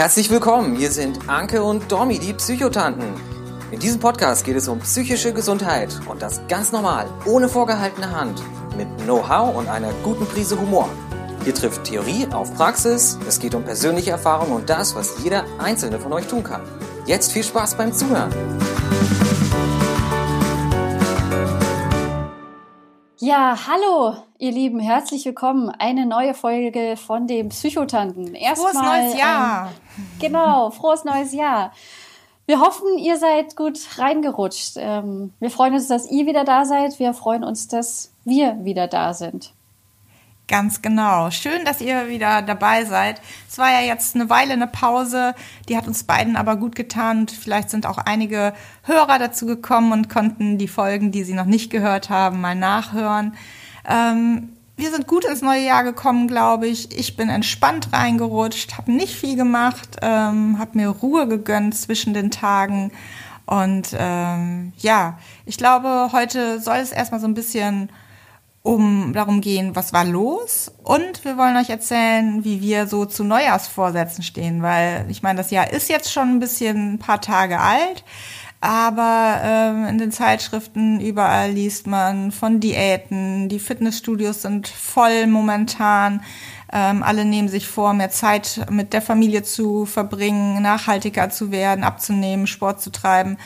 Herzlich willkommen, hier sind Anke und Domi, die Psychotanten. In diesem Podcast geht es um psychische Gesundheit und das ganz normal, ohne vorgehaltene Hand, mit Know-how und einer guten Prise Humor. Hier trifft Theorie auf Praxis, es geht um persönliche Erfahrungen und das, was jeder einzelne von euch tun kann. Jetzt viel Spaß beim Zuhören. Ja, hallo, ihr Lieben, herzlich willkommen. Eine neue Folge von dem Psychotanten. Erstmal frohes neues Jahr. Ein, genau, frohes neues Jahr. Wir hoffen, ihr seid gut reingerutscht. Ähm, wir freuen uns, dass ihr wieder da seid. Wir freuen uns, dass wir wieder da sind. Ganz genau. Schön, dass ihr wieder dabei seid. Es war ja jetzt eine Weile eine Pause, die hat uns beiden aber gut getan und vielleicht sind auch einige Hörer dazu gekommen und konnten die Folgen, die sie noch nicht gehört haben, mal nachhören. Ähm, wir sind gut ins neue Jahr gekommen, glaube ich. Ich bin entspannt reingerutscht, habe nicht viel gemacht, ähm, habe mir Ruhe gegönnt zwischen den Tagen. Und ähm, ja, ich glaube, heute soll es erstmal so ein bisschen um darum gehen, was war los und wir wollen euch erzählen, wie wir so zu Neujahrsvorsätzen stehen, weil ich meine, das Jahr ist jetzt schon ein bisschen ein paar Tage alt, aber ähm, in den Zeitschriften überall liest man von Diäten, die Fitnessstudios sind voll momentan, ähm, alle nehmen sich vor, mehr Zeit mit der Familie zu verbringen, nachhaltiger zu werden, abzunehmen, Sport zu treiben.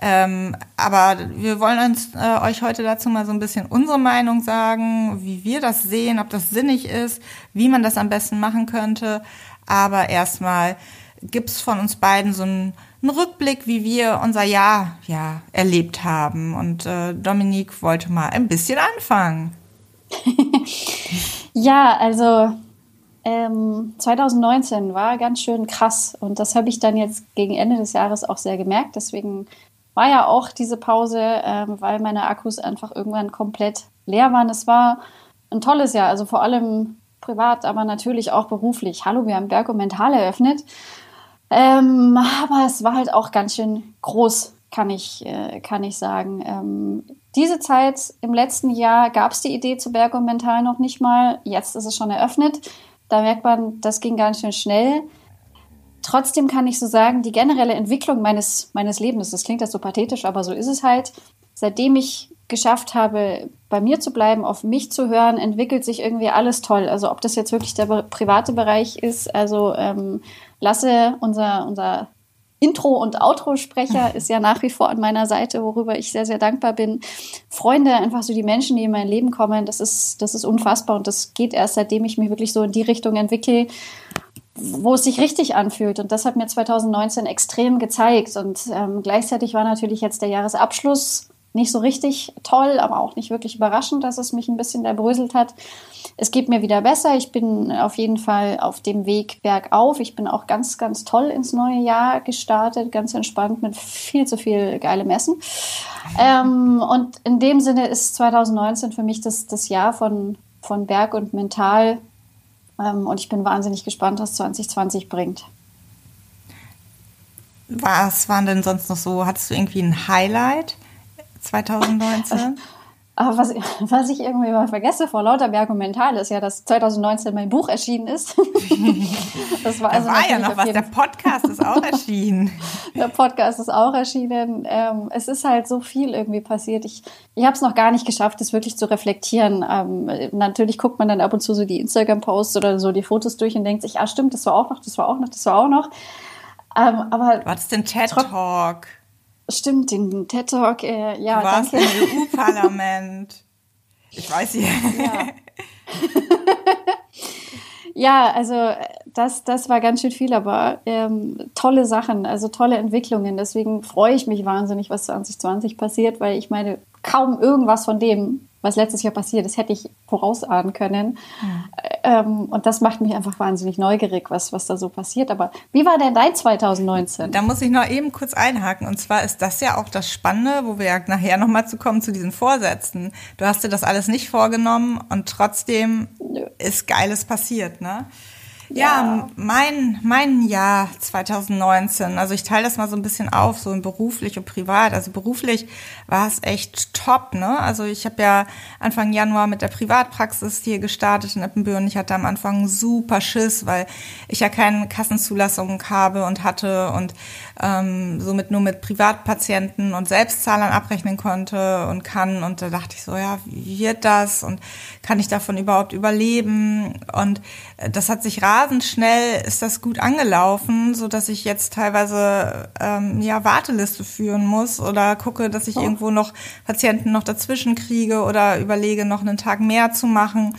Ähm, aber wir wollen uns äh, euch heute dazu mal so ein bisschen unsere Meinung sagen, wie wir das sehen, ob das sinnig ist, wie man das am besten machen könnte. Aber erstmal gibt's von uns beiden so einen, einen, Rückblick, wie wir unser Jahr ja erlebt haben. Und äh, Dominique wollte mal ein bisschen anfangen. ja, also ähm, 2019 war ganz schön krass und das habe ich dann jetzt gegen Ende des Jahres auch sehr gemerkt. Deswegen war ja auch diese Pause, ähm, weil meine Akkus einfach irgendwann komplett leer waren. Es war ein tolles Jahr, also vor allem privat, aber natürlich auch beruflich. Hallo, wir haben Berg und Mental eröffnet. Ähm, aber es war halt auch ganz schön groß, kann ich, äh, kann ich sagen. Ähm, diese Zeit im letzten Jahr gab es die Idee zu Berg und Mental noch nicht mal. Jetzt ist es schon eröffnet. Da merkt man, das ging ganz schön schnell. Trotzdem kann ich so sagen, die generelle Entwicklung meines, meines Lebens, das klingt jetzt so pathetisch, aber so ist es halt, seitdem ich geschafft habe, bei mir zu bleiben, auf mich zu hören, entwickelt sich irgendwie alles toll. Also ob das jetzt wirklich der private Bereich ist, also ähm, Lasse, unser, unser Intro- und Outro-Sprecher ist ja nach wie vor an meiner Seite, worüber ich sehr, sehr dankbar bin. Freunde, einfach so die Menschen, die in mein Leben kommen, das ist, das ist unfassbar und das geht erst, seitdem ich mich wirklich so in die Richtung entwickle, wo es sich richtig anfühlt. Und das hat mir 2019 extrem gezeigt. Und ähm, gleichzeitig war natürlich jetzt der Jahresabschluss nicht so richtig toll, aber auch nicht wirklich überraschend, dass es mich ein bisschen erbröselt hat. Es geht mir wieder besser. Ich bin auf jeden Fall auf dem Weg bergauf. Ich bin auch ganz, ganz toll ins neue Jahr gestartet, ganz entspannt mit viel zu viel geilem Essen. Ähm, und in dem Sinne ist 2019 für mich das, das Jahr von, von Berg und Mental ähm, und ich bin wahnsinnig gespannt, was 2020 bringt. Was waren denn sonst noch so? Hattest du irgendwie ein Highlight 2019? Aber was, was ich irgendwie mal vergesse vor lauter Berg und Mental ist ja, dass 2019 mein Buch erschienen ist. das war, also da war ja noch was. Der Podcast ist auch erschienen. Der Podcast ist auch erschienen. Ähm, es ist halt so viel irgendwie passiert. Ich, ich habe es noch gar nicht geschafft, das wirklich zu reflektieren. Ähm, natürlich guckt man dann ab und zu so die Instagram-Posts oder so die Fotos durch und denkt sich, ah stimmt, das war auch noch, das war auch noch, das war auch noch. Ähm, aber was ist denn TED Talk? Stimmt, den TED Talk, äh, ja, du warst danke. im EU-Parlament. Ich weiß ja. Ja. ja, also das, das war ganz schön viel, aber ähm, tolle Sachen, also tolle Entwicklungen. Deswegen freue ich mich wahnsinnig, was 2020 passiert, weil ich meine, kaum irgendwas von dem, was letztes Jahr passiert ist, hätte ich vorausahnen können. Mhm. Ähm, und das macht mich einfach wahnsinnig neugierig, was, was da so passiert. Aber wie war denn dein 2019? Da muss ich noch eben kurz einhaken. Und zwar ist das ja auch das Spannende, wo wir ja nachher nochmal zu kommen zu diesen Vorsätzen. Du hast dir das alles nicht vorgenommen und trotzdem ist Geiles passiert, ne? Ja, mein, mein Jahr 2019. Also ich teile das mal so ein bisschen auf, so in beruflich und privat. Also beruflich war es echt top, ne? Also ich habe ja Anfang Januar mit der Privatpraxis hier gestartet in Eppenbüren. Ich hatte am Anfang super Schiss, weil ich ja keine Kassenzulassung habe und hatte und ähm, somit nur mit Privatpatienten und Selbstzahlern abrechnen konnte und kann. Und da dachte ich so, ja, wie wird das? Und kann ich davon überhaupt überleben? Und das hat sich rasend schnell, ist das gut angelaufen, so dass ich jetzt teilweise ähm, ja Warteliste führen muss oder gucke, dass ich oh. irgendwo noch Patienten noch dazwischen kriege oder überlege, noch einen Tag mehr zu machen.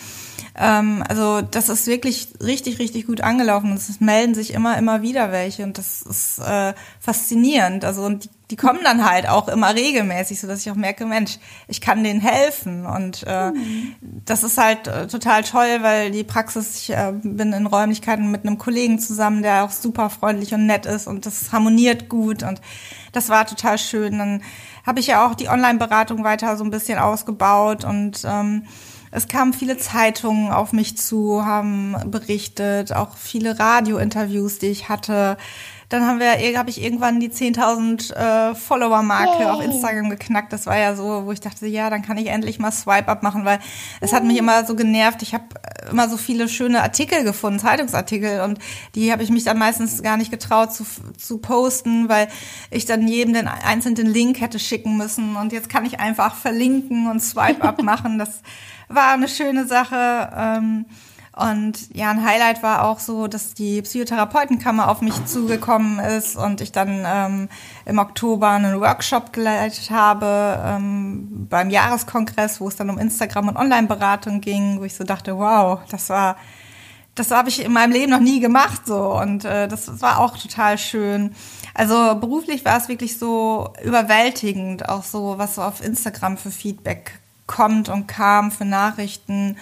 Ähm, also das ist wirklich richtig, richtig gut angelaufen. Es melden sich immer, immer wieder welche und das ist äh, faszinierend. Also und die, die kommen dann halt auch immer regelmäßig, so dass ich auch merke, Mensch, ich kann denen helfen und äh, mhm. das ist halt äh, total toll, weil die Praxis, ich äh, bin in Räumlichkeiten mit einem Kollegen zusammen, der auch super freundlich und nett ist und das harmoniert gut und das war total schön. Dann habe ich ja auch die Online-Beratung weiter so ein bisschen ausgebaut und ähm, es kamen viele Zeitungen auf mich zu, haben berichtet, auch viele Radiointerviews, die ich hatte. Dann haben wir, habe ich irgendwann die 10.000 äh, Follower-Marke hey. auf Instagram geknackt. Das war ja so, wo ich dachte, ja, dann kann ich endlich mal Swipe-Up machen, weil es hat mich immer so genervt. Ich habe immer so viele schöne Artikel gefunden, Zeitungsartikel, und die habe ich mich dann meistens gar nicht getraut zu, zu posten, weil ich dann jedem den einzelnen Link hätte schicken müssen. Und jetzt kann ich einfach verlinken und Swipe-Up machen. Das war eine schöne Sache. Ähm, und ja, ein Highlight war auch so, dass die Psychotherapeutenkammer auf mich zugekommen ist und ich dann ähm, im Oktober einen Workshop geleitet habe ähm, beim Jahreskongress, wo es dann um Instagram und Online-Beratung ging, wo ich so dachte, wow, das war, das habe ich in meinem Leben noch nie gemacht so und äh, das, das war auch total schön. Also beruflich war es wirklich so überwältigend, auch so, was so auf Instagram für Feedback kommt und kam für Nachrichten,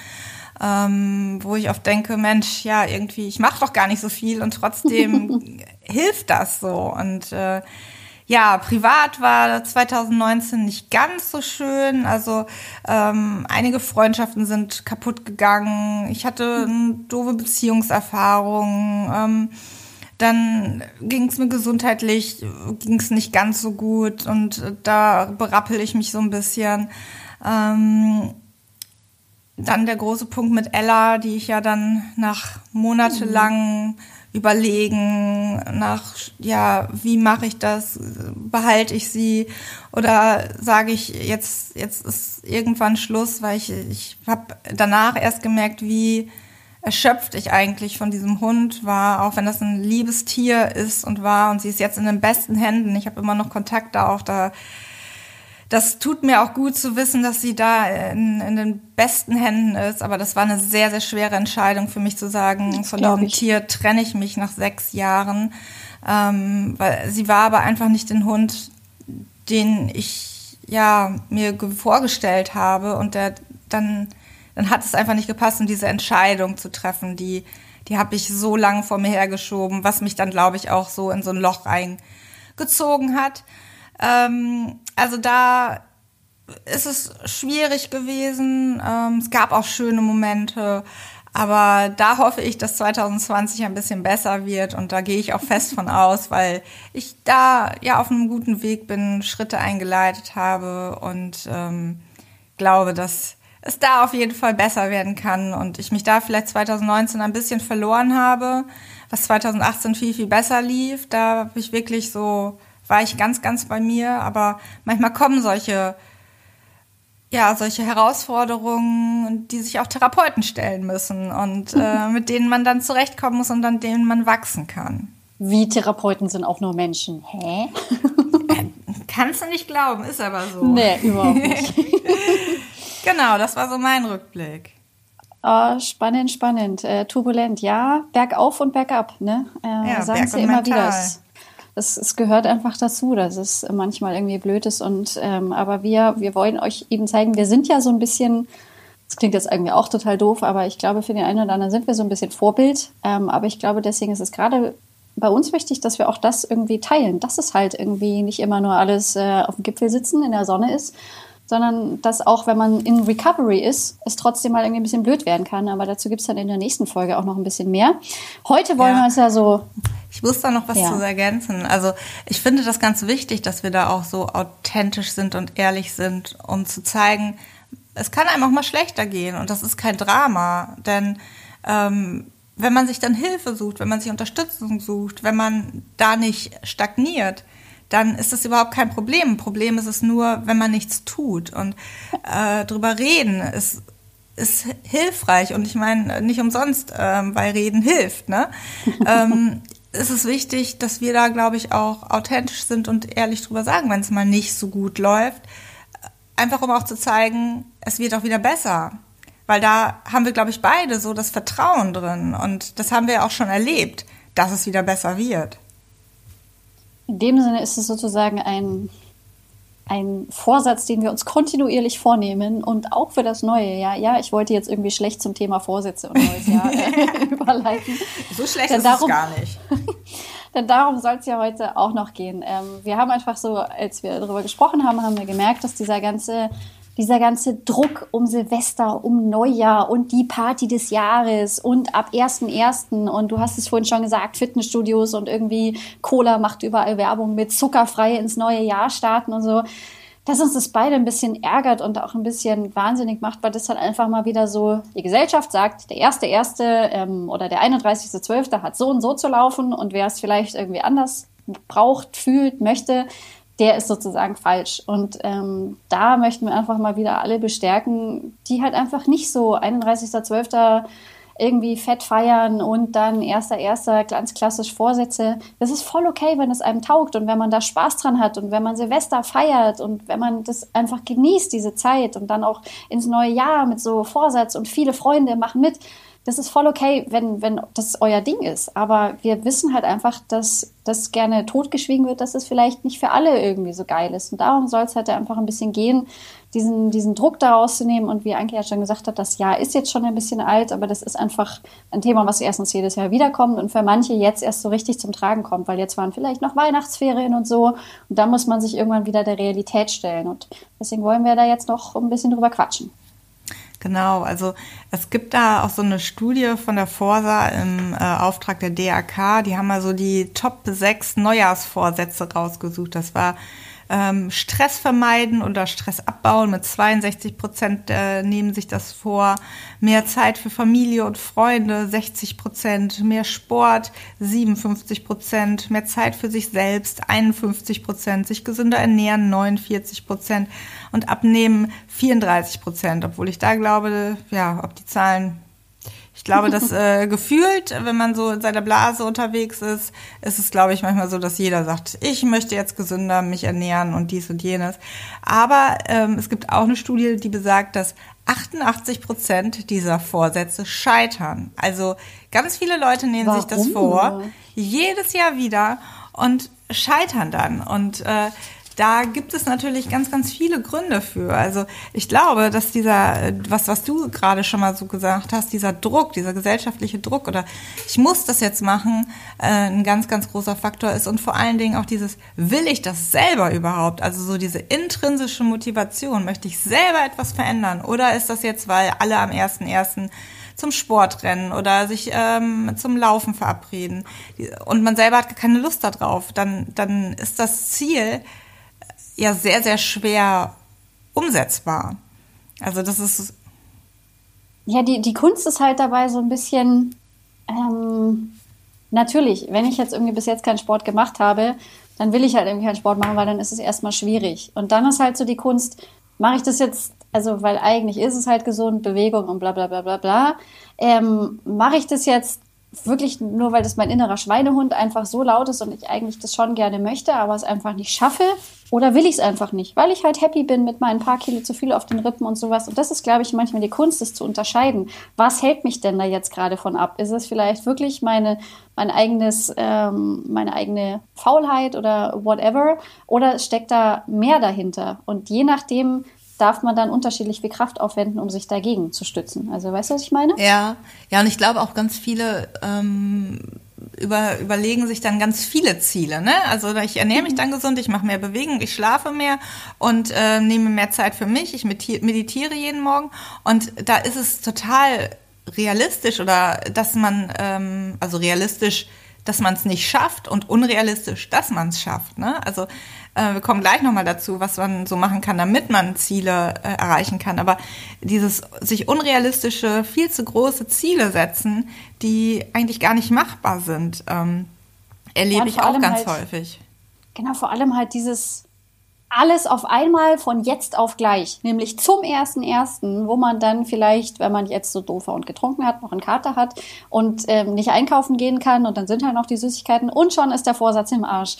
ähm, wo ich oft denke, Mensch, ja, irgendwie, ich mache doch gar nicht so viel und trotzdem hilft das so. Und äh, ja, privat war 2019 nicht ganz so schön. Also ähm, einige Freundschaften sind kaputt gegangen. Ich hatte eine doofe Beziehungserfahrung. Ähm, dann ging es mir gesundheitlich, ging es nicht ganz so gut und da berappel ich mich so ein bisschen. Ähm, dann der große Punkt mit Ella, die ich ja dann nach monatelang überlegen, nach, ja, wie mache ich das? Behalte ich sie? Oder sage ich, jetzt, jetzt ist irgendwann Schluss, weil ich, ich habe danach erst gemerkt, wie erschöpft ich eigentlich von diesem Hund war, auch wenn das ein liebes Tier ist und war und sie ist jetzt in den besten Händen. Ich habe immer noch Kontakt da auch da das tut mir auch gut zu wissen, dass sie da in, in, den besten Händen ist. Aber das war eine sehr, sehr schwere Entscheidung für mich zu sagen, von diesem ich. Tier trenne ich mich nach sechs Jahren. Ähm, weil sie war aber einfach nicht den Hund, den ich ja mir vorgestellt habe. Und der dann, dann hat es einfach nicht gepasst, um diese Entscheidung zu treffen. Die, die habe ich so lange vor mir hergeschoben, was mich dann, glaube ich, auch so in so ein Loch reingezogen hat. Ähm, also da ist es schwierig gewesen. Ähm, es gab auch schöne Momente. Aber da hoffe ich, dass 2020 ein bisschen besser wird und da gehe ich auch fest von aus, weil ich da ja auf einem guten Weg bin, Schritte eingeleitet habe und ähm, glaube, dass es da auf jeden Fall besser werden kann und ich mich da vielleicht 2019 ein bisschen verloren habe, was 2018 viel, viel besser lief. Da habe ich wirklich so war ich ganz, ganz bei mir. Aber manchmal kommen solche, ja, solche Herausforderungen, die sich auch Therapeuten stellen müssen und äh, mit denen man dann zurechtkommen muss und an denen man wachsen kann. Wie Therapeuten sind auch nur Menschen. Hä? Äh, kannst du nicht glauben, ist aber so. Nee, überhaupt nicht. genau, das war so mein Rückblick. Oh, spannend, spannend. Äh, turbulent, ja. Bergauf und bergab, ne? Äh, ja, sagen Berg sie immer mental. wieder es, es gehört einfach dazu, dass es manchmal irgendwie blöd ist. Und ähm, aber wir, wir wollen euch eben zeigen, wir sind ja so ein bisschen, das klingt jetzt irgendwie auch total doof, aber ich glaube, für den einen oder anderen sind wir so ein bisschen Vorbild. Ähm, aber ich glaube, deswegen ist es gerade bei uns wichtig, dass wir auch das irgendwie teilen, dass es halt irgendwie nicht immer nur alles äh, auf dem Gipfel sitzen in der Sonne ist, sondern dass auch, wenn man in Recovery ist, es trotzdem mal irgendwie ein bisschen blöd werden kann. Aber dazu gibt es dann in der nächsten Folge auch noch ein bisschen mehr. Heute wollen ja. wir uns ja so. Ich muss da noch was ja. zu ergänzen. Also ich finde das ganz wichtig, dass wir da auch so authentisch sind und ehrlich sind, um zu zeigen, es kann einem auch mal schlechter gehen und das ist kein Drama. Denn ähm, wenn man sich dann Hilfe sucht, wenn man sich Unterstützung sucht, wenn man da nicht stagniert, dann ist das überhaupt kein Problem. Ein Problem ist es nur, wenn man nichts tut. Und äh, drüber reden ist, ist hilfreich. Und ich meine, nicht umsonst, ähm, weil Reden hilft. Ne? ähm, ist es wichtig, dass wir da, glaube ich, auch authentisch sind und ehrlich drüber sagen, wenn es mal nicht so gut läuft. Einfach um auch zu zeigen, es wird auch wieder besser. Weil da haben wir, glaube ich, beide so das Vertrauen drin. Und das haben wir auch schon erlebt, dass es wieder besser wird. In dem Sinne ist es sozusagen ein, ein Vorsatz, den wir uns kontinuierlich vornehmen und auch für das neue Jahr. Ja, ich wollte jetzt irgendwie schlecht zum Thema Vorsätze und neues Jahr äh, überleiten. So schlecht Denn ist darum, es gar nicht. Denn darum soll es ja heute auch noch gehen. Ähm, wir haben einfach so, als wir darüber gesprochen haben, haben wir gemerkt, dass dieser ganze dieser ganze Druck um Silvester, um Neujahr und die Party des Jahres und ab 1.1. und du hast es vorhin schon gesagt, Fitnessstudios und irgendwie Cola macht überall Werbung mit zuckerfrei ins neue Jahr starten und so, dass uns das beide ein bisschen ärgert und auch ein bisschen wahnsinnig macht, weil das halt einfach mal wieder so, die Gesellschaft sagt, der erste erste ähm, oder der 31.12. hat so und so zu laufen und wer es vielleicht irgendwie anders braucht, fühlt, möchte, der ist sozusagen falsch. Und ähm, da möchten wir einfach mal wieder alle bestärken, die halt einfach nicht so 31.12. irgendwie fett feiern und dann erster, erster ganz klassisch Vorsätze. Das ist voll okay, wenn es einem taugt und wenn man da Spaß dran hat und wenn man Silvester feiert und wenn man das einfach genießt, diese Zeit und dann auch ins neue Jahr mit so Vorsatz und viele Freunde machen mit das ist voll okay, wenn, wenn das euer Ding ist. Aber wir wissen halt einfach, dass das gerne totgeschwiegen wird, dass es vielleicht nicht für alle irgendwie so geil ist. Und darum soll es halt einfach ein bisschen gehen, diesen, diesen Druck daraus zu nehmen. Und wie Anke ja schon gesagt hat, das Jahr ist jetzt schon ein bisschen alt, aber das ist einfach ein Thema, was erstens jedes Jahr wiederkommt und für manche jetzt erst so richtig zum Tragen kommt, weil jetzt waren vielleicht noch Weihnachtsferien und so. Und da muss man sich irgendwann wieder der Realität stellen. Und deswegen wollen wir da jetzt noch ein bisschen drüber quatschen. Genau, also es gibt da auch so eine Studie von der Forsa im äh, Auftrag der DAK, die haben mal so die Top 6 Neujahrsvorsätze rausgesucht. Das war ähm, Stress vermeiden oder Stress abbauen. Mit 62 Prozent äh, nehmen sich das vor. Mehr Zeit für Familie und Freunde, 60 Prozent. Mehr Sport, 57 Prozent. Mehr Zeit für sich selbst, 51 Prozent. Sich gesünder ernähren, 49 Prozent. Und abnehmen, 34 Prozent. Obwohl ich da glaube, ja, ob die Zahlen glaube, dass äh, gefühlt, wenn man so in seiner Blase unterwegs ist, ist es, glaube ich, manchmal so, dass jeder sagt, ich möchte jetzt gesünder mich ernähren und dies und jenes. Aber ähm, es gibt auch eine Studie, die besagt, dass 88 Prozent dieser Vorsätze scheitern. Also ganz viele Leute nehmen Warum? sich das vor, jedes Jahr wieder und scheitern dann. Und äh, da gibt es natürlich ganz, ganz viele Gründe für. Also ich glaube, dass dieser, was, was du gerade schon mal so gesagt hast, dieser Druck, dieser gesellschaftliche Druck oder ich muss das jetzt machen, äh, ein ganz, ganz großer Faktor ist und vor allen Dingen auch dieses, will ich das selber überhaupt? Also so diese intrinsische Motivation, möchte ich selber etwas verändern oder ist das jetzt, weil alle am 1.1 zum Sport rennen oder sich ähm, zum Laufen verabreden und man selber hat keine Lust darauf, dann, dann ist das Ziel, ja sehr, sehr schwer umsetzbar. Also das ist. Ja, die, die Kunst ist halt dabei so ein bisschen, ähm, natürlich, wenn ich jetzt irgendwie bis jetzt keinen Sport gemacht habe, dann will ich halt irgendwie keinen Sport machen, weil dann ist es erstmal schwierig. Und dann ist halt so die Kunst, mache ich das jetzt, also weil eigentlich ist es halt gesund, Bewegung und bla bla bla bla bla. Ähm, mache ich das jetzt wirklich nur, weil das mein innerer Schweinehund einfach so laut ist und ich eigentlich das schon gerne möchte, aber es einfach nicht schaffe? Oder will ich es einfach nicht, weil ich halt happy bin mit meinen paar Kilo zu viel auf den Rippen und sowas. Und das ist, glaube ich, manchmal die Kunst, das zu unterscheiden. Was hält mich denn da jetzt gerade von ab? Ist es vielleicht wirklich meine, mein eigenes, ähm, meine eigene Faulheit oder whatever? Oder steckt da mehr dahinter? Und je nachdem, darf man dann unterschiedlich viel Kraft aufwenden, um sich dagegen zu stützen. Also weißt du, was ich meine? Ja, ja, und ich glaube auch ganz viele ähm, über, überlegen sich dann ganz viele Ziele. Ne? Also ich ernähre mich dann gesund, ich mache mehr Bewegung, ich schlafe mehr und äh, nehme mehr Zeit für mich, ich meditiere jeden Morgen. Und da ist es total realistisch oder dass man, ähm, also realistisch, dass man es nicht schafft und unrealistisch, dass man es schafft. Ne? Also äh, wir kommen gleich nochmal dazu, was man so machen kann, damit man Ziele äh, erreichen kann. Aber dieses sich unrealistische, viel zu große Ziele setzen, die eigentlich gar nicht machbar sind, ähm, erlebe ja, ich auch ganz halt, häufig. Genau, vor allem halt dieses alles auf einmal von jetzt auf gleich, nämlich zum ersten ersten, wo man dann vielleicht, wenn man jetzt so doof war und getrunken hat, noch einen Kater hat und ähm, nicht einkaufen gehen kann und dann sind halt noch die Süßigkeiten und schon ist der Vorsatz im Arsch.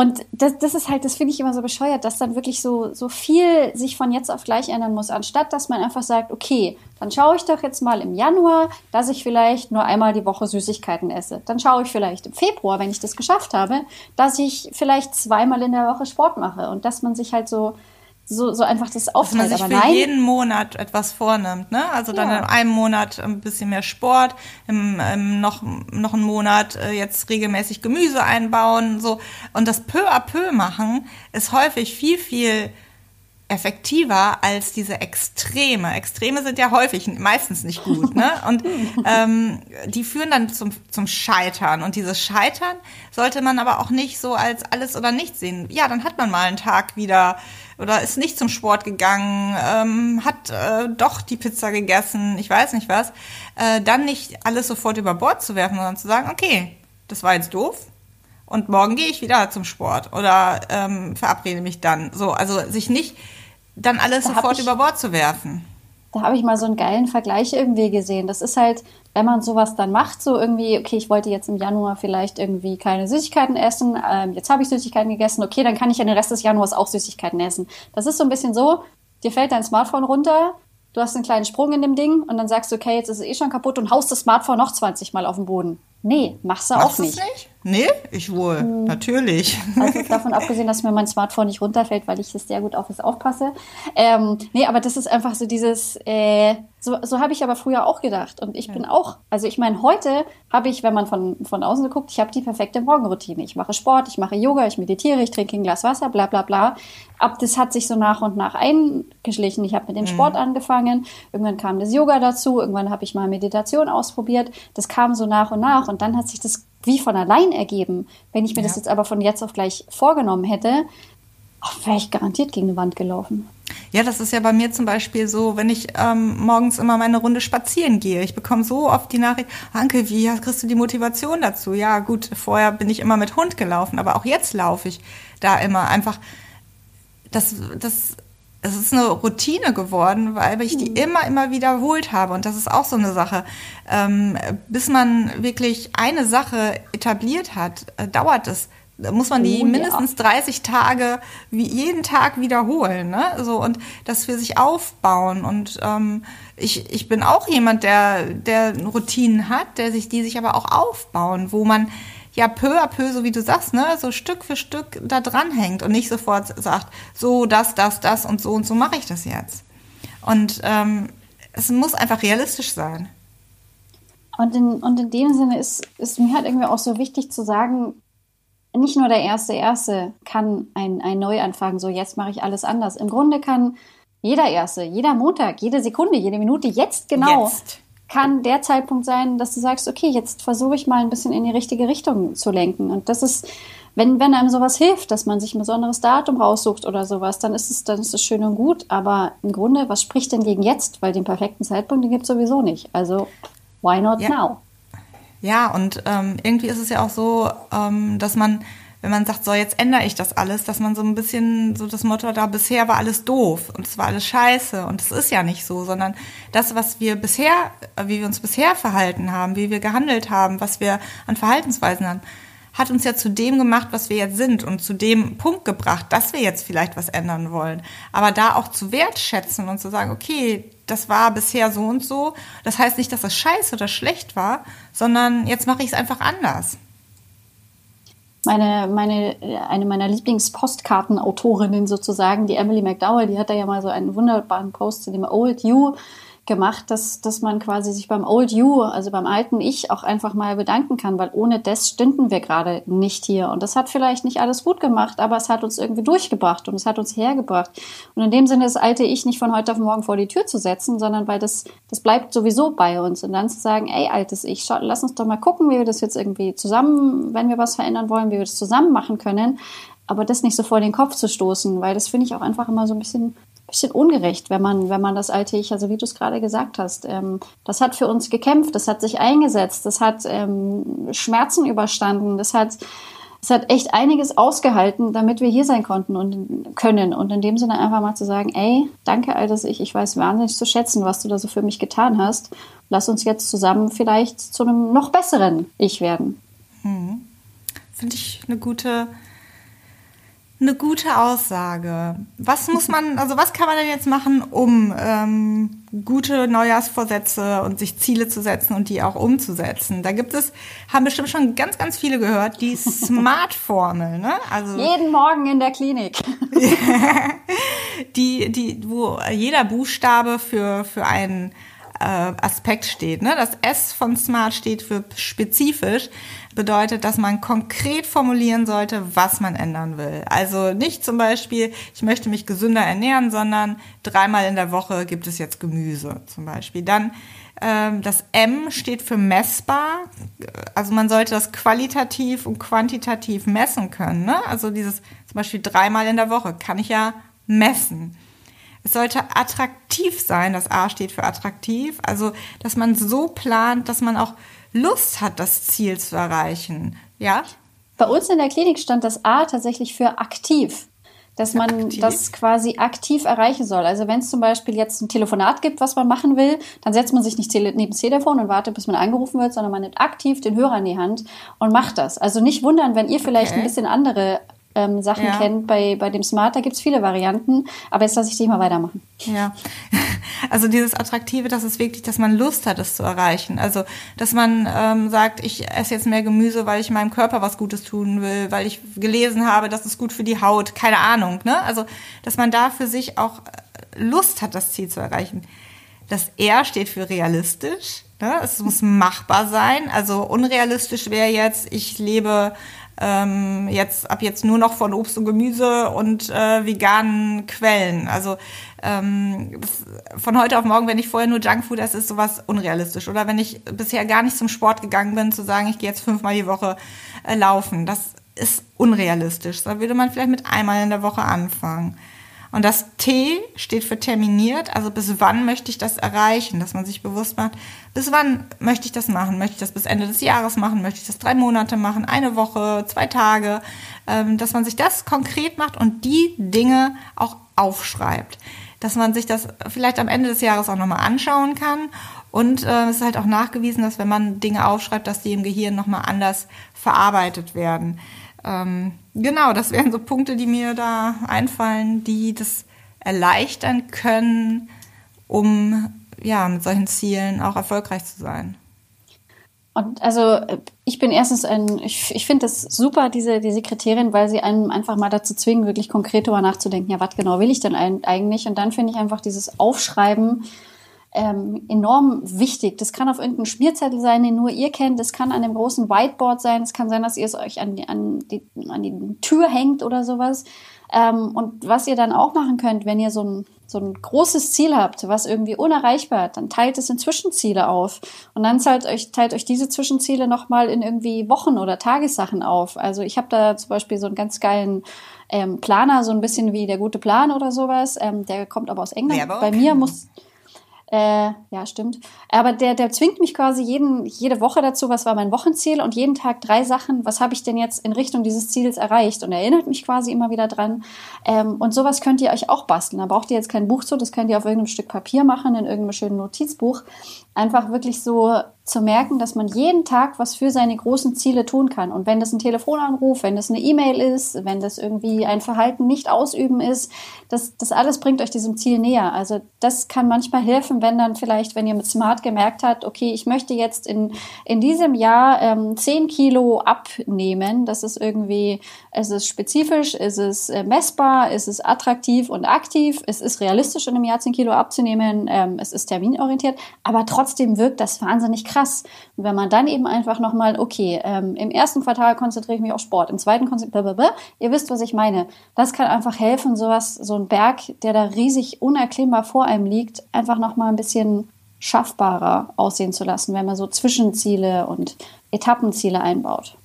Und das, das ist halt, das finde ich immer so bescheuert, dass dann wirklich so, so viel sich von jetzt auf gleich ändern muss, anstatt dass man einfach sagt, okay, dann schaue ich doch jetzt mal im Januar, dass ich vielleicht nur einmal die Woche Süßigkeiten esse. Dann schaue ich vielleicht im Februar, wenn ich das geschafft habe, dass ich vielleicht zweimal in der Woche Sport mache und dass man sich halt so, so, so einfach das aufteilt. Dass man sich für nein, jeden Monat etwas vornimmt, ne? Also dann ja. in einem Monat ein bisschen mehr Sport, im, im noch, noch einen Monat äh, jetzt regelmäßig Gemüse einbauen, so. Und das peu à peu machen ist häufig viel, viel effektiver als diese Extreme. Extreme sind ja häufig meistens nicht gut, ne? Und ähm, die führen dann zum, zum Scheitern. Und dieses Scheitern sollte man aber auch nicht so als alles oder nichts sehen. Ja, dann hat man mal einen Tag wieder oder ist nicht zum Sport gegangen, ähm, hat äh, doch die Pizza gegessen, ich weiß nicht was. Äh, dann nicht alles sofort über Bord zu werfen, sondern zu sagen, okay, das war jetzt doof, und morgen gehe ich wieder zum Sport oder ähm, verabrede mich dann. So, also sich nicht dann alles da sofort über Bord zu werfen. Da habe ich mal so einen geilen Vergleich irgendwie gesehen. Das ist halt, wenn man sowas dann macht, so irgendwie, okay, ich wollte jetzt im Januar vielleicht irgendwie keine Süßigkeiten essen, ähm, jetzt habe ich Süßigkeiten gegessen, okay, dann kann ich ja den Rest des Januars auch Süßigkeiten essen. Das ist so ein bisschen so, dir fällt dein Smartphone runter, du hast einen kleinen Sprung in dem Ding und dann sagst du, okay, jetzt ist es eh schon kaputt und haust das Smartphone noch 20 Mal auf den Boden. Nee, machst du auch nicht. nicht. Nee, ich wohl, hm. natürlich. Also davon abgesehen, dass mir mein Smartphone nicht runterfällt, weil ich das sehr gut auf es aufpasse. Ähm, nee, aber das ist einfach so dieses, äh, so, so habe ich aber früher auch gedacht. Und ich ja. bin auch, also ich meine, heute habe ich, wenn man von, von außen guckt, ich habe die perfekte Morgenroutine. Ich mache Sport, ich mache Yoga, ich meditiere, ich trinke ein Glas Wasser, bla bla bla. Ab das hat sich so nach und nach eingeschlichen. Ich habe mit dem mhm. Sport angefangen, irgendwann kam das Yoga dazu, irgendwann habe ich mal Meditation ausprobiert. Das kam so nach und nach und dann hat sich das wie von allein ergeben. Wenn ich mir ja. das jetzt aber von jetzt auf gleich vorgenommen hätte, wäre ich garantiert gegen eine Wand gelaufen. Ja, das ist ja bei mir zum Beispiel so, wenn ich ähm, morgens immer meine Runde spazieren gehe. Ich bekomme so oft die Nachricht, Anke, wie kriegst du die Motivation dazu? Ja, gut, vorher bin ich immer mit Hund gelaufen, aber auch jetzt laufe ich da immer einfach. Das, das es ist eine Routine geworden, weil ich die mhm. immer, immer wiederholt habe. Und das ist auch so eine Sache. Ähm, bis man wirklich eine Sache etabliert hat, äh, dauert es. Da muss man die oh, mindestens ja. 30 Tage wie jeden Tag wiederholen, ne? So und das für sich aufbauen. Und ähm, ich, ich bin auch jemand, der, der Routinen hat, der sich, die sich aber auch aufbauen, wo man ja peu à peu, so wie du sagst, ne, so Stück für Stück da dranhängt und nicht sofort sagt, so, das, das, das und so und so mache ich das jetzt. Und ähm, es muss einfach realistisch sein. Und in, und in dem Sinne ist, ist mir halt irgendwie auch so wichtig zu sagen, nicht nur der erste Erste kann ein, ein Neuanfang, so jetzt mache ich alles anders. Im Grunde kann jeder Erste, jeder Montag, jede Sekunde, jede Minute, jetzt genau jetzt kann der Zeitpunkt sein, dass du sagst, okay, jetzt versuche ich mal ein bisschen in die richtige Richtung zu lenken. Und das ist, wenn, wenn einem sowas hilft, dass man sich ein besonderes Datum raussucht oder sowas, dann ist es, dann ist es schön und gut. Aber im Grunde, was spricht denn gegen jetzt? Weil den perfekten Zeitpunkt, den gibt es sowieso nicht. Also, why not ja. now? Ja, und ähm, irgendwie ist es ja auch so, ähm, dass man wenn man sagt, so jetzt ändere ich das alles, dass man so ein bisschen so das Motto da bisher war alles doof und es war alles scheiße und es ist ja nicht so, sondern das, was wir bisher, wie wir uns bisher verhalten haben, wie wir gehandelt haben, was wir an Verhaltensweisen haben, hat uns ja zu dem gemacht, was wir jetzt sind und zu dem Punkt gebracht, dass wir jetzt vielleicht was ändern wollen. Aber da auch zu wertschätzen und zu sagen, okay, das war bisher so und so. Das heißt nicht, dass das scheiße oder schlecht war, sondern jetzt mache ich es einfach anders meine, meine, eine meiner Lieblingspostkartenautorinnen sozusagen, die Emily McDowell, die hat da ja mal so einen wunderbaren Post zu dem Old You gemacht, dass, dass man quasi sich beim Old You, also beim alten Ich, auch einfach mal bedanken kann, weil ohne das stünden wir gerade nicht hier. Und das hat vielleicht nicht alles gut gemacht, aber es hat uns irgendwie durchgebracht und es hat uns hergebracht. Und in dem Sinne das alte Ich nicht von heute auf morgen vor die Tür zu setzen, sondern weil das, das bleibt sowieso bei uns. Und dann zu sagen, ey, altes Ich, schau, lass uns doch mal gucken, wie wir das jetzt irgendwie zusammen, wenn wir was verändern wollen, wie wir das zusammen machen können aber das nicht so vor den Kopf zu stoßen, weil das finde ich auch einfach immer so ein bisschen bisschen ungerecht, wenn man, wenn man das alte Ich, also wie du es gerade gesagt hast, ähm, das hat für uns gekämpft, das hat sich eingesetzt, das hat ähm, Schmerzen überstanden, das hat, das hat echt einiges ausgehalten, damit wir hier sein konnten und können. Und in dem Sinne einfach mal zu sagen, ey, danke altes Ich, ich weiß wahnsinnig zu schätzen, was du da so für mich getan hast. Lass uns jetzt zusammen vielleicht zu einem noch besseren Ich werden. Hm. Finde ich eine gute eine gute Aussage. Was muss man, also was kann man denn jetzt machen, um ähm, gute Neujahrsvorsätze und sich Ziele zu setzen und die auch umzusetzen? Da gibt es, haben bestimmt schon ganz, ganz viele gehört, die Smart-Formel, ne? Also jeden Morgen in der Klinik. die, die, wo jeder Buchstabe für für einen Aspekt steht. Ne? Das S von Smart steht für spezifisch bedeutet, dass man konkret formulieren sollte, was man ändern will. Also nicht zum Beispiel, ich möchte mich gesünder ernähren, sondern dreimal in der Woche gibt es jetzt Gemüse zum Beispiel. Dann ähm, das M steht für messbar. Also man sollte das qualitativ und quantitativ messen können. Ne? Also dieses zum Beispiel dreimal in der Woche kann ich ja messen. Es sollte attraktiv sein. Das A steht für attraktiv. Also, dass man so plant, dass man auch Lust hat, das Ziel zu erreichen. Ja? Bei uns in der Klinik stand das A tatsächlich für aktiv. Dass man aktiv. das quasi aktiv erreichen soll. Also wenn es zum Beispiel jetzt ein Telefonat gibt, was man machen will, dann setzt man sich nicht neben das Telefon und wartet, bis man angerufen wird, sondern man nimmt aktiv den Hörer in die Hand und macht das. Also nicht wundern, wenn ihr vielleicht okay. ein bisschen andere ähm, Sachen ja. kennt. Bei, bei dem Smart, da gibt es viele Varianten, aber jetzt lasse ich dich mal weitermachen. Ja, also dieses Attraktive, das ist wirklich, dass man Lust hat, es zu erreichen. Also, dass man ähm, sagt, ich esse jetzt mehr Gemüse, weil ich meinem Körper was Gutes tun will, weil ich gelesen habe, das ist gut für die Haut, keine Ahnung. Ne? Also, dass man da für sich auch äh, Lust hat, das Ziel zu erreichen. Das R steht für realistisch. Ne? Es muss machbar sein. Also unrealistisch wäre jetzt, ich lebe ähm, jetzt ab jetzt nur noch von Obst und Gemüse und äh, veganen Quellen. Also ähm, von heute auf morgen, wenn ich vorher nur Junkfood esse, ist sowas unrealistisch. Oder wenn ich bisher gar nicht zum Sport gegangen bin, zu sagen, ich gehe jetzt fünfmal die Woche äh, laufen, das ist unrealistisch. Da würde man vielleicht mit einmal in der Woche anfangen. Und das T steht für terminiert, also bis wann möchte ich das erreichen, dass man sich bewusst macht, bis wann möchte ich das machen? Möchte ich das bis Ende des Jahres machen? Möchte ich das drei Monate machen? Eine Woche? Zwei Tage? Ähm, dass man sich das konkret macht und die Dinge auch aufschreibt. Dass man sich das vielleicht am Ende des Jahres auch nochmal anschauen kann. Und äh, es ist halt auch nachgewiesen, dass wenn man Dinge aufschreibt, dass die im Gehirn nochmal anders verarbeitet werden. Ähm, genau, das wären so Punkte, die mir da einfallen, die das erleichtern können, um ja mit solchen Zielen auch erfolgreich zu sein. Und also ich bin erstens ein, ich, ich finde das super, diese, diese Kriterien, weil sie einem einfach mal dazu zwingen, wirklich konkret darüber nachzudenken, ja, was genau will ich denn eigentlich? Und dann finde ich einfach dieses Aufschreiben ähm, enorm wichtig. Das kann auf irgendeinem Schmierzettel sein, den nur ihr kennt. Das kann an dem großen Whiteboard sein. Es kann sein, dass ihr es euch an die, an die, an die Tür hängt oder sowas. Ähm, und was ihr dann auch machen könnt, wenn ihr so ein, so ein großes Ziel habt, was irgendwie unerreichbar ist, dann teilt es in Zwischenziele auf. Und dann teilt euch, teilt euch diese Zwischenziele nochmal in irgendwie Wochen- oder Tagessachen auf. Also ich habe da zum Beispiel so einen ganz geilen ähm, Planer, so ein bisschen wie der gute Plan oder sowas. Ähm, der kommt aber aus England. Werbung. Bei mir muss äh, ja, stimmt. Aber der, der zwingt mich quasi jeden, jede Woche dazu, was war mein Wochenziel und jeden Tag drei Sachen, was habe ich denn jetzt in Richtung dieses Ziels erreicht und erinnert mich quasi immer wieder dran. Ähm, und sowas könnt ihr euch auch basteln. Da braucht ihr jetzt kein Buch zu, das könnt ihr auf irgendeinem Stück Papier machen, in irgendeinem schönen Notizbuch. Einfach wirklich so zu merken, dass man jeden Tag was für seine großen Ziele tun kann. Und wenn das ein Telefonanruf, wenn das eine E-Mail ist, wenn das irgendwie ein Verhalten nicht ausüben ist, das, das alles bringt euch diesem Ziel näher. Also das kann manchmal helfen, wenn dann vielleicht, wenn ihr mit Smart gemerkt habt, okay, ich möchte jetzt in, in diesem Jahr ähm, 10 Kilo abnehmen. Das ist irgendwie, es ist spezifisch, es ist äh, messbar, es ist attraktiv und aktiv, es ist realistisch in einem Jahr 10 Kilo abzunehmen, ähm, es ist terminorientiert, aber trotzdem wirkt das wahnsinnig krass. Und wenn man dann eben einfach nochmal, okay, ähm, im ersten Quartal konzentriere ich mich auf Sport, im zweiten konzentriere ich, ihr wisst, was ich meine. Das kann einfach helfen, sowas, so ein Berg, der da riesig unerklimmbar vor einem liegt, einfach nochmal ein bisschen schaffbarer aussehen zu lassen, wenn man so Zwischenziele und Etappenziele einbaut.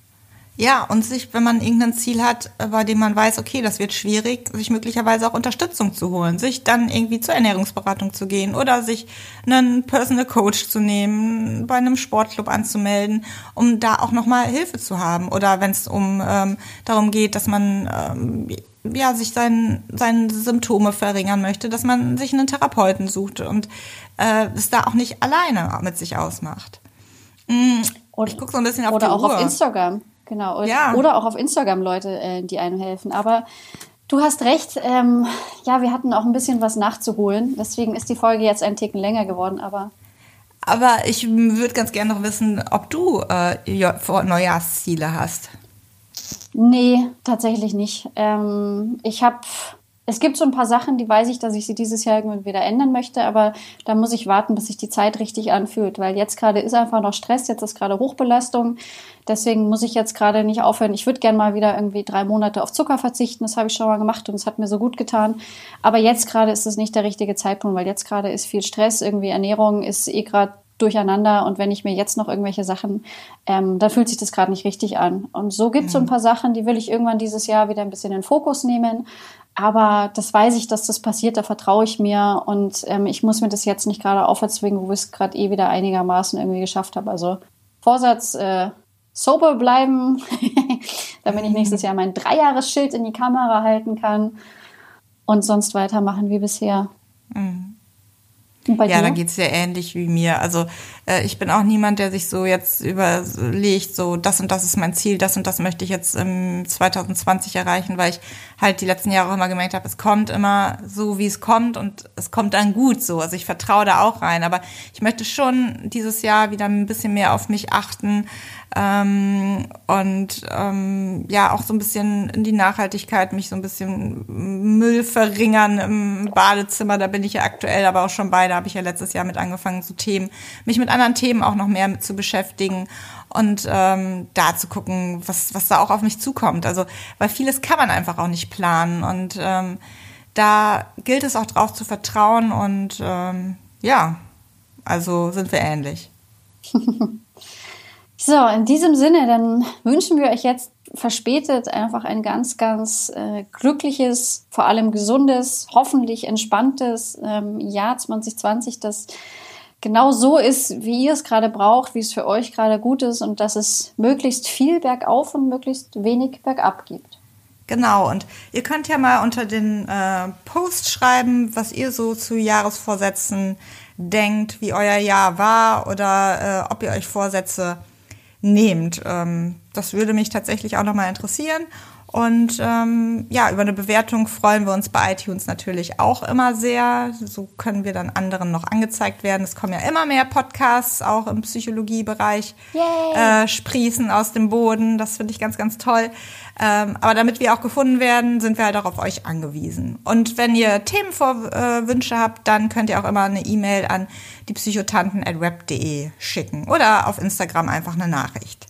Ja, und sich, wenn man irgendein Ziel hat, bei dem man weiß, okay, das wird schwierig, sich möglicherweise auch Unterstützung zu holen, sich dann irgendwie zur Ernährungsberatung zu gehen oder sich einen Personal Coach zu nehmen, bei einem Sportclub anzumelden, um da auch nochmal Hilfe zu haben. Oder wenn es um ähm, darum geht, dass man ähm, ja, sich sein, seine Symptome verringern möchte, dass man sich einen Therapeuten sucht und äh, es da auch nicht alleine mit sich ausmacht. Mm, ich gucke so ein bisschen auf oder die auch Uhr. auf Instagram. Genau. Ja. Oder auch auf Instagram Leute, äh, die einem helfen. Aber du hast recht. Ähm, ja, wir hatten auch ein bisschen was nachzuholen. Deswegen ist die Folge jetzt ein Ticken länger geworden. Aber aber ich würde ganz gerne noch wissen, ob du äh, Neujahrsziele hast. Nee, tatsächlich nicht. Ähm, ich habe es gibt so ein paar Sachen, die weiß ich, dass ich sie dieses Jahr irgendwann wieder ändern möchte, aber da muss ich warten, bis sich die Zeit richtig anfühlt, weil jetzt gerade ist einfach noch Stress, jetzt ist gerade Hochbelastung. Deswegen muss ich jetzt gerade nicht aufhören. Ich würde gerne mal wieder irgendwie drei Monate auf Zucker verzichten. Das habe ich schon mal gemacht und es hat mir so gut getan. Aber jetzt gerade ist es nicht der richtige Zeitpunkt, weil jetzt gerade ist viel Stress. Irgendwie Ernährung ist eh gerade durcheinander und wenn ich mir jetzt noch irgendwelche Sachen, ähm, dann fühlt sich das gerade nicht richtig an. Und so gibt es so ein paar Sachen, die will ich irgendwann dieses Jahr wieder ein bisschen in den Fokus nehmen. Aber das weiß ich, dass das passiert, da vertraue ich mir und ähm, ich muss mir das jetzt nicht gerade auferzwingen, wo ich es gerade eh wieder einigermaßen irgendwie geschafft habe. Also Vorsatz, äh, sober bleiben, damit ich nächstes Jahr mein Dreijahresschild in die Kamera halten kann und sonst weitermachen wie bisher. Mhm ja, dir? da geht's ja ähnlich wie mir. Also äh, ich bin auch niemand, der sich so jetzt überlegt, so das und das ist mein Ziel, das und das möchte ich jetzt im 2020 erreichen, weil ich halt die letzten Jahre auch immer gemerkt habe, es kommt immer so, wie es kommt und es kommt dann gut so. Also ich vertraue da auch rein. Aber ich möchte schon dieses Jahr wieder ein bisschen mehr auf mich achten ähm, und ähm, ja auch so ein bisschen in die Nachhaltigkeit, mich so ein bisschen Müll verringern im Badezimmer. Da bin ich ja aktuell aber auch schon bei. Da habe ich ja letztes Jahr mit angefangen, so Themen, mich mit anderen Themen auch noch mehr mit zu beschäftigen und ähm, da zu gucken, was, was da auch auf mich zukommt. Also, weil vieles kann man einfach auch nicht planen und ähm, da gilt es auch drauf zu vertrauen und ähm, ja, also sind wir ähnlich. So, in diesem Sinne, dann wünschen wir euch jetzt verspätet einfach ein ganz, ganz äh, glückliches, vor allem gesundes, hoffentlich entspanntes ähm, Jahr 2020, das genau so ist, wie ihr es gerade braucht, wie es für euch gerade gut ist und dass es möglichst viel bergauf und möglichst wenig bergab gibt. Genau, und ihr könnt ja mal unter den äh, Post schreiben, was ihr so zu Jahresvorsätzen denkt, wie euer Jahr war oder äh, ob ihr euch Vorsätze nehmt. Ähm, das würde mich tatsächlich auch nochmal interessieren. Und ähm, ja, über eine Bewertung freuen wir uns bei iTunes natürlich auch immer sehr. So können wir dann anderen noch angezeigt werden. Es kommen ja immer mehr Podcasts, auch im Psychologiebereich, äh, sprießen aus dem Boden. Das finde ich ganz, ganz toll. Ähm, aber damit wir auch gefunden werden, sind wir halt auch auf euch angewiesen. Und wenn ihr Themenvorwünsche äh, habt, dann könnt ihr auch immer eine E-Mail an die Psychotanten at web.de schicken oder auf Instagram einfach eine Nachricht.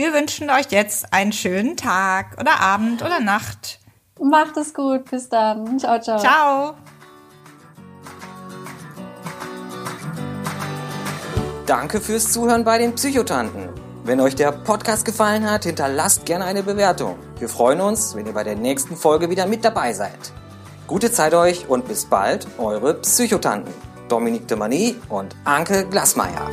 Wir wünschen euch jetzt einen schönen Tag oder Abend oder Nacht. Macht es gut. Bis dann. Ciao, ciao. Ciao. Danke fürs Zuhören bei den Psychotanten. Wenn euch der Podcast gefallen hat, hinterlasst gerne eine Bewertung. Wir freuen uns, wenn ihr bei der nächsten Folge wieder mit dabei seid. Gute Zeit euch und bis bald, eure Psychotanten. Dominique de Mani und Anke Glasmeier.